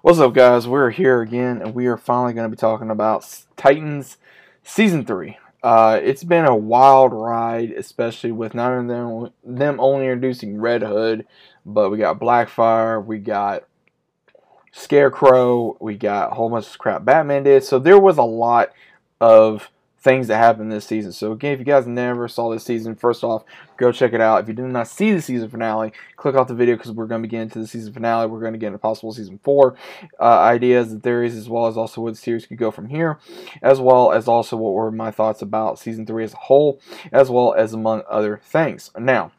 What's up, guys? We're here again, and we are finally going to be talking about Titans Season 3. Uh, it's been a wild ride, especially with not only them, them only introducing Red Hood, but we got Blackfire, we got Scarecrow, we got a whole bunch of crap Batman did. So there was a lot of things that happened this season. So again, if you guys never saw this season, first off, go check it out. If you did not see the season finale, click off the video because we're going to get into the season finale. We're going to get into possible season four uh, ideas and theories, as well as also where the series could go from here, as well as also what were my thoughts about season three as a whole, as well as among other things. Now,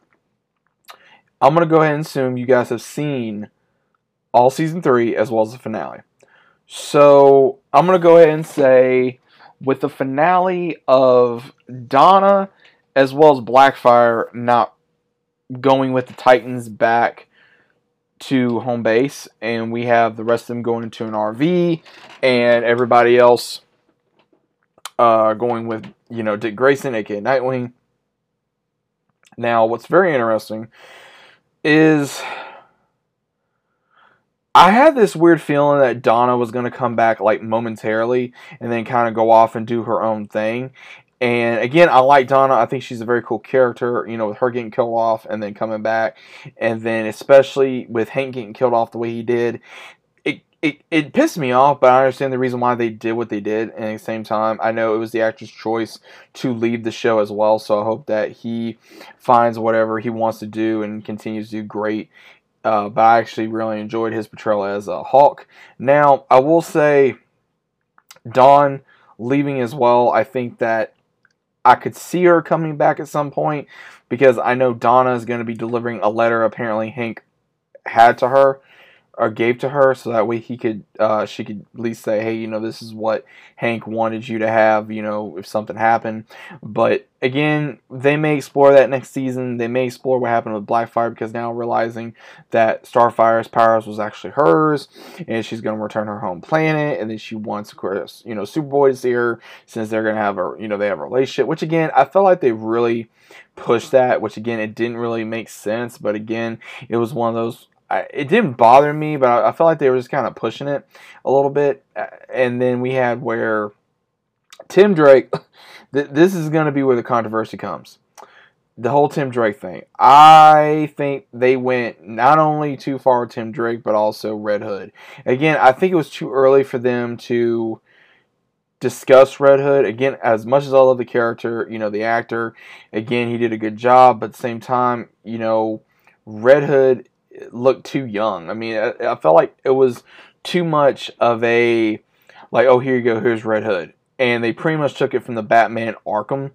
I'm going to go ahead and assume you guys have seen all season three as well as the finale. So I'm going to go ahead and say with the finale of Donna as well as Blackfire not going with the Titans back to home base, and we have the rest of them going into an RV, and everybody else uh, going with you know Dick Grayson, aka Nightwing. Now, what's very interesting is I had this weird feeling that Donna was going to come back like momentarily and then kind of go off and do her own thing. And again, I like Donna. I think she's a very cool character, you know, with her getting killed off and then coming back. And then, especially with Hank getting killed off the way he did, it, it, it pissed me off, but I understand the reason why they did what they did. And at the same time, I know it was the actor's choice to leave the show as well. So I hope that he finds whatever he wants to do and continues to do great uh, but I actually really enjoyed his portrayal as a Hawk. Now, I will say, Dawn leaving as well. I think that I could see her coming back at some point because I know Donna is going to be delivering a letter. Apparently, Hank had to her or gave to her so that way he could uh, she could at least say hey you know this is what hank wanted you to have you know if something happened. But again they may explore that next season. They may explore what happened with blackfire because now realizing that starfire's powers was actually hers and she's going to return her home planet and then she wants of course you know superboy to see her since they're going to have a you know they have a relationship which again i felt like they really pushed that which again it didn't really make sense. But again it was one of those I, it didn't bother me, but I, I felt like they were just kind of pushing it a little bit. And then we had where Tim Drake, th- this is going to be where the controversy comes. The whole Tim Drake thing. I think they went not only too far with Tim Drake, but also Red Hood. Again, I think it was too early for them to discuss Red Hood. Again, as much as I love the character, you know, the actor, again, he did a good job, but at the same time, you know, Red Hood looked too young. I mean, I, I, felt like it was too much of a like, oh, here you go, here's Red Hood, and they pretty much took it from the Batman Arkham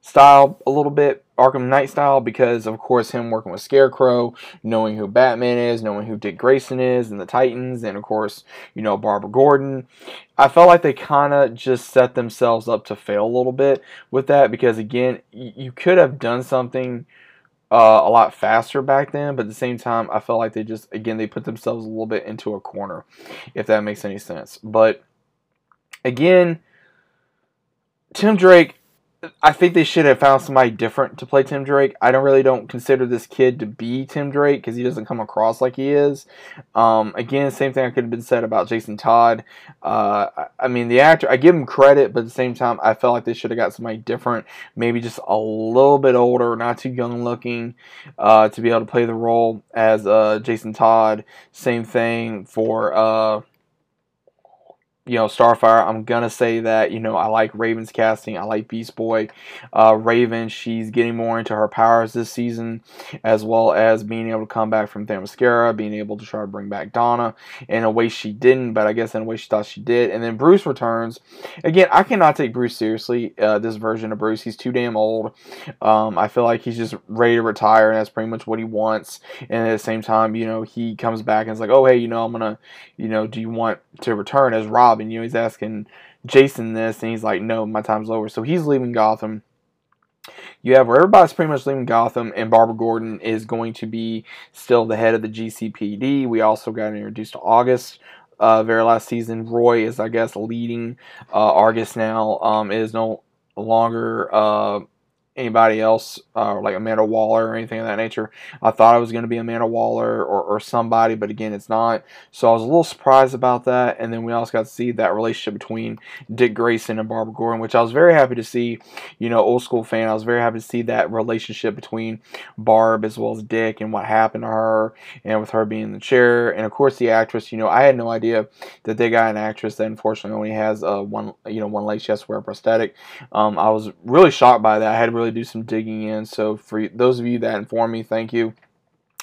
style a little bit, Arkham Knight style, because of course him working with Scarecrow, knowing who Batman is, knowing who Dick Grayson is, and the Titans, and of course you know Barbara Gordon. I felt like they kind of just set themselves up to fail a little bit with that because again, you could have done something uh, a lot faster back then, but at the same time, I felt like they just, again, they put themselves a little bit into a corner, if that makes any sense. But again, Tim Drake I think they should have found somebody different to play Tim Drake. I don't really don't consider this kid to be Tim Drake because he doesn't come across like he is. Um, again, same thing I could have been said about Jason Todd. Uh, I mean, the actor, I give him credit, but at the same time, I felt like they should have got somebody different, maybe just a little bit older, not too young looking, uh, to be able to play the role as uh, Jason Todd. Same thing for uh, you know, Starfire, I'm gonna say that you know I like Raven's casting. I like Beast Boy. Uh, Raven, she's getting more into her powers this season, as well as being able to come back from Themyscira, being able to try to bring back Donna in a way she didn't, but I guess in a way she thought she did. And then Bruce returns. Again, I cannot take Bruce seriously. Uh, this version of Bruce, he's too damn old. Um, I feel like he's just ready to retire, and that's pretty much what he wants. And at the same time, you know, he comes back and it's like, oh hey, you know, I'm gonna, you know, do you want to return as Rob? Robin. You know, he's asking Jason this, and he's like, no, my time's over. So he's leaving Gotham. You have where everybody's pretty much leaving Gotham, and Barbara Gordon is going to be still the head of the GCPD. We also got introduced to Argus. Uh, very last season, Roy is, I guess, leading uh, Argus now. Um, is no longer uh, anybody else, uh, like Amanda Waller or anything of that nature. I thought it was going to be Amanda Waller or, or somebody, but again, it's not. So I was a little surprised about that. And then we also got to see that relationship between Dick Grayson and Barbara Gordon, which I was very happy to see. You know, old school fan, I was very happy to see that relationship between Barb as well as Dick and what happened to her and with her being in the chair. And of course, the actress, you know, I had no idea that they got an actress that unfortunately only has uh, one, you know, one leg. She has to wear a prosthetic. Um, I was really shocked by that. I had to really do some digging in. So for those of you that informed me, thank you.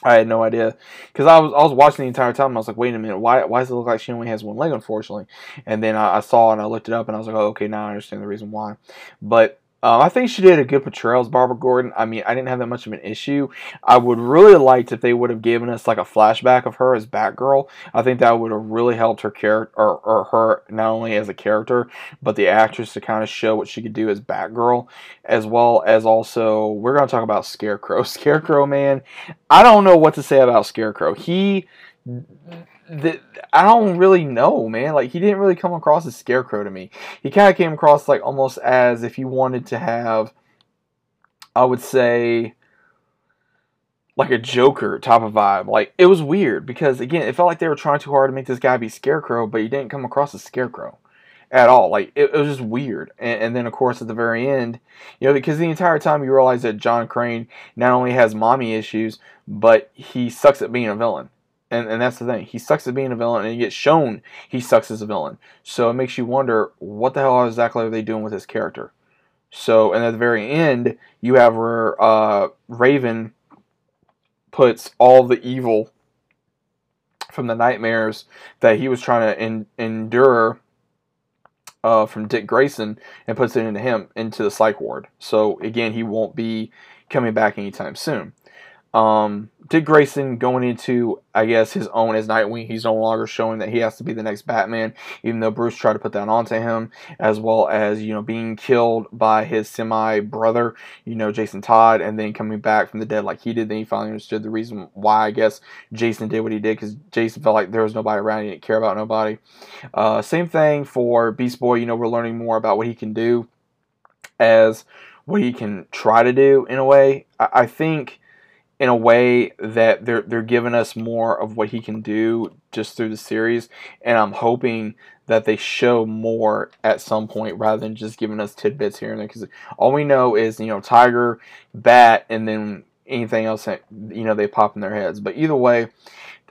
I had no idea because I was I was watching the entire time. I was like, wait a minute, why why does it look like she only has one leg? Unfortunately, and then I, I saw and I looked it up and I was like, oh, okay, now I understand the reason why. But uh, I think she did a good portrayal as Barbara Gordon. I mean, I didn't have that much of an issue. I would really liked if they would have given us like a flashback of her as Batgirl. I think that would have really helped her character or, or her not only as a character but the actress to kind of show what she could do as Batgirl, as well as also we're going to talk about Scarecrow. Scarecrow, man, I don't know what to say about Scarecrow. He the, I don't really know, man. Like he didn't really come across as Scarecrow to me. He kind of came across like almost as if he wanted to have, I would say, like a Joker type of vibe. Like it was weird because again, it felt like they were trying too hard to make this guy be Scarecrow, but he didn't come across as Scarecrow at all. Like it, it was just weird. And, and, then of course at the very end, you know, because the entire time you realize that John Crane not only has mommy issues, but he sucks at being a villain. And, and that's the thing. He sucks at being a villain, and he gets shown he sucks as a villain. So it makes you wonder what the hell exactly are they doing with his character. So, and at the very end, you have where uh, Raven puts all the evil from the nightmares that he was trying to in, endure uh, from Dick Grayson and puts it into him into the psych ward. So again, he won't be coming back anytime soon. Um, Dick Grayson going into, I guess, his own as Nightwing. He's no longer showing that he has to be the next Batman, even though Bruce tried to put that onto him, as well as, you know, being killed by his semi brother, you know, Jason Todd, and then coming back from the dead like he did. Then he finally understood the reason why, I guess, Jason did what he did, because Jason felt like there was nobody around, he didn't care about nobody. Uh, same thing for Beast Boy, you know, we're learning more about what he can do as what he can try to do in a way. I, I think in a way that they're they're giving us more of what he can do just through the series, and I'm hoping that they show more at some point rather than just giving us tidbits here and there. Because all we know is you know Tiger, Bat, and then anything else that you know they pop in their heads. But either way.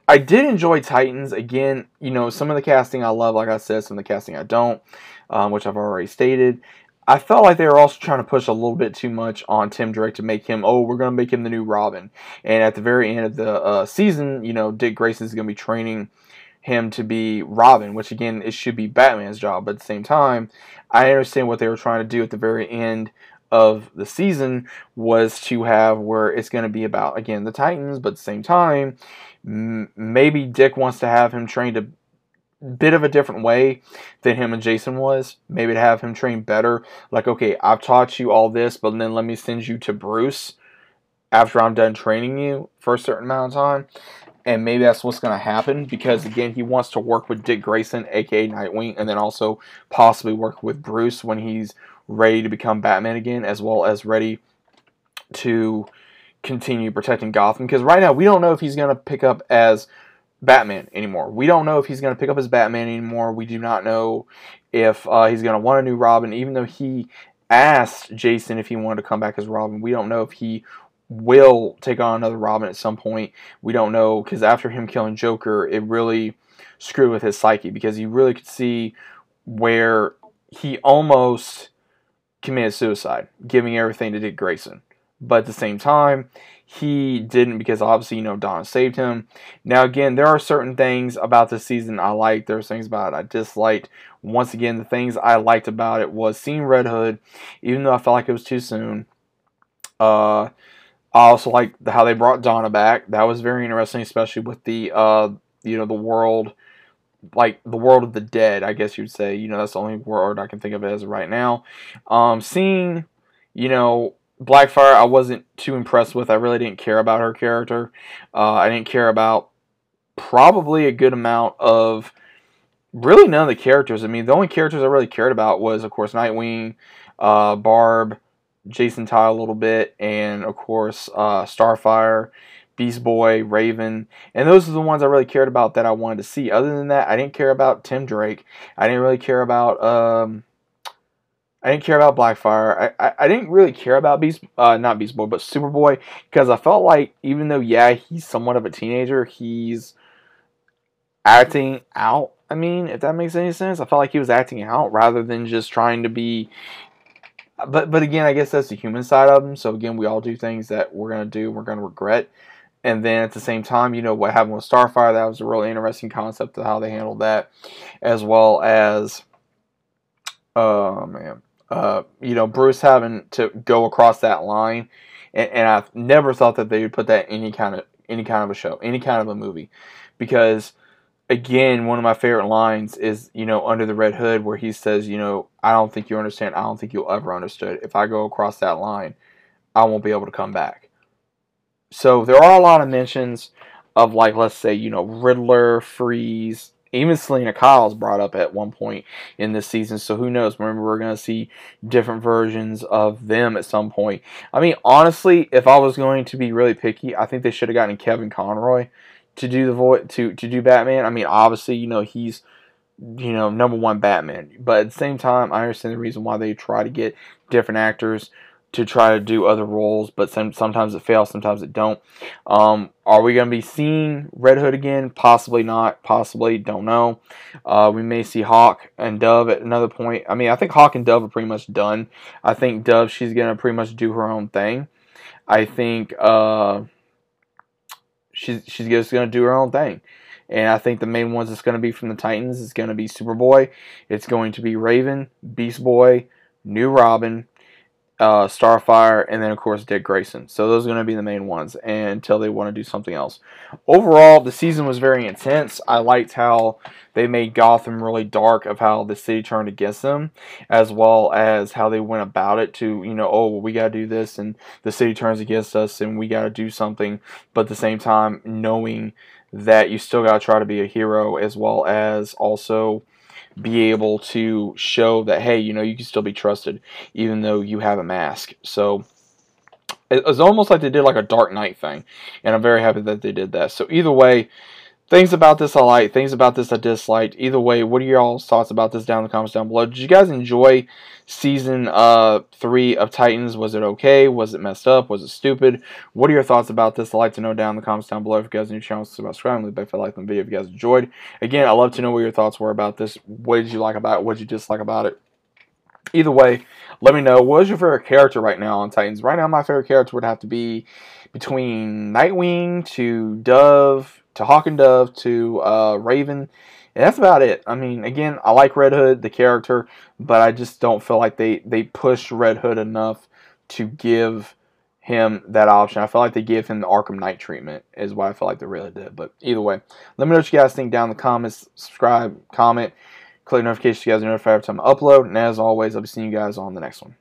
I did enjoy Titans. Again, you know, some of the casting I love, like I said, some of the casting I don't, um, which I've already stated. I felt like they were also trying to push a little bit too much on Tim Drake to make him, oh, we're going to make him the new Robin. And at the very end of the uh, season, you know, Dick Grayson is going to be training him to be Robin, which again, it should be Batman's job. But at the same time, I understand what they were trying to do at the very end of the season was to have where it's going to be about, again, the Titans, but at the same time, m- maybe Dick wants to have him trained to bit of a different way than him and Jason was. Maybe to have him train better. Like, okay, I've taught you all this, but then let me send you to Bruce after I'm done training you for a certain amount of time. And maybe that's what's going to happen because, again, he wants to work with Dick Grayson, aka Nightwing, and then also possibly work with Bruce when he's ready to become Batman again, as well as ready to continue protecting Gotham. Because right now, we don't know if he's going to pick up as Batman anymore. We don't know if he's going to pick up his Batman anymore. We do not know if uh, he's going to want a new Robin, even though he asked Jason if he wanted to come back as Robin. We don't know if he will take on another Robin at some point. We don't know because after him killing Joker, it really screwed with his psyche because you really could see where he almost committed suicide, giving everything to Dick Grayson. But at the same time, he didn't because obviously, you know, Donna saved him. Now, again, there are certain things about this season I liked. There's things about it I disliked. Once again, the things I liked about it was seeing Red Hood, even though I felt like it was too soon. Uh, I also like how they brought Donna back. That was very interesting, especially with the, uh, you know, the world, like the world of the dead, I guess you'd say. You know, that's the only word I can think of as right now. Um, seeing, you know, Blackfire, I wasn't too impressed with. I really didn't care about her character. Uh, I didn't care about probably a good amount of really none of the characters. I mean, the only characters I really cared about was, of course, Nightwing, uh, Barb, Jason Todd a little bit, and of course uh, Starfire, Beast Boy, Raven, and those are the ones I really cared about that I wanted to see. Other than that, I didn't care about Tim Drake. I didn't really care about. Um, I didn't care about Blackfire. I, I, I didn't really care about Beast, uh, not Beast Boy, but Superboy, because I felt like even though yeah he's somewhat of a teenager, he's acting out. I mean, if that makes any sense, I felt like he was acting out rather than just trying to be. But but again, I guess that's the human side of him. So again, we all do things that we're gonna do, we're gonna regret. And then at the same time, you know what happened with Starfire. That was a really interesting concept of how they handled that, as well as, oh man, uh, you know, Bruce having to go across that line, and, and I never thought that they would put that in any kind of any kind of a show, any kind of a movie, because again, one of my favorite lines is you know under the red hood where he says, you know, I don't think you understand. I don't think you'll ever understand. If I go across that line, I won't be able to come back. So there are a lot of mentions of like let's say you know Riddler, Freeze, even Selina Kyle's brought up at one point in this season. So who knows? Remember, we're going to see different versions of them at some point. I mean, honestly, if I was going to be really picky, I think they should have gotten Kevin Conroy to do the voice to to do Batman. I mean, obviously, you know he's you know number one Batman, but at the same time, I understand the reason why they try to get different actors to try to do other roles, but some, sometimes it fails, sometimes it don't. Um, are we going to be seeing Red Hood again? Possibly not. Possibly, don't know. Uh, we may see Hawk and Dove at another point. I mean, I think Hawk and Dove are pretty much done. I think Dove, she's going to pretty much do her own thing. I think uh, she's she's just going to do her own thing. And I think the main ones that's going to be from the Titans is going to be Superboy. It's going to be Raven, Beast Boy, New Robin, uh, Starfire, and then of course Dick Grayson. So those are going to be the main ones until they want to do something else. Overall, the season was very intense. I liked how they made Gotham really dark of how the city turned against them, as well as how they went about it to you know oh well, we got to do this and the city turns against us and we got to do something, but at the same time knowing that you still got to try to be a hero as well as also be able to show that hey, you know, you can still be trusted even though you have a mask. So it was almost like they did like a Dark Knight thing, and I'm very happy that they did that. So either way, things about this I like, things about this I disliked. Either way, what are y'all's thoughts about this down in the comments down below? Did you guys enjoy season uh, three of Titans? Was it okay? Was it messed up? Was it stupid? What are your thoughts about this? I'd like to know down in the comments down below. If you guys are new channel, subscribe, leave a like on the video if you guys enjoyed. Again, I'd love to know what your thoughts were about this. What did you like about it? What did you dislike about it? Either way, let me know. What is your favorite character right now on Titans? Right now, my favorite character would have to be between Nightwing to Dove to Hawk and Dove to uh, Raven. And that's about it. I mean, again, I like Red Hood, the character, but I just don't feel like they, they push Red Hood enough to give him that option. I feel like they give him the Arkham Knight treatment, is what I feel like they really did. But either way, let me know what you guys think down in the comments. Subscribe, comment, click notifications so you guys are notified every time I upload. And as always, I'll be seeing you guys on the next one.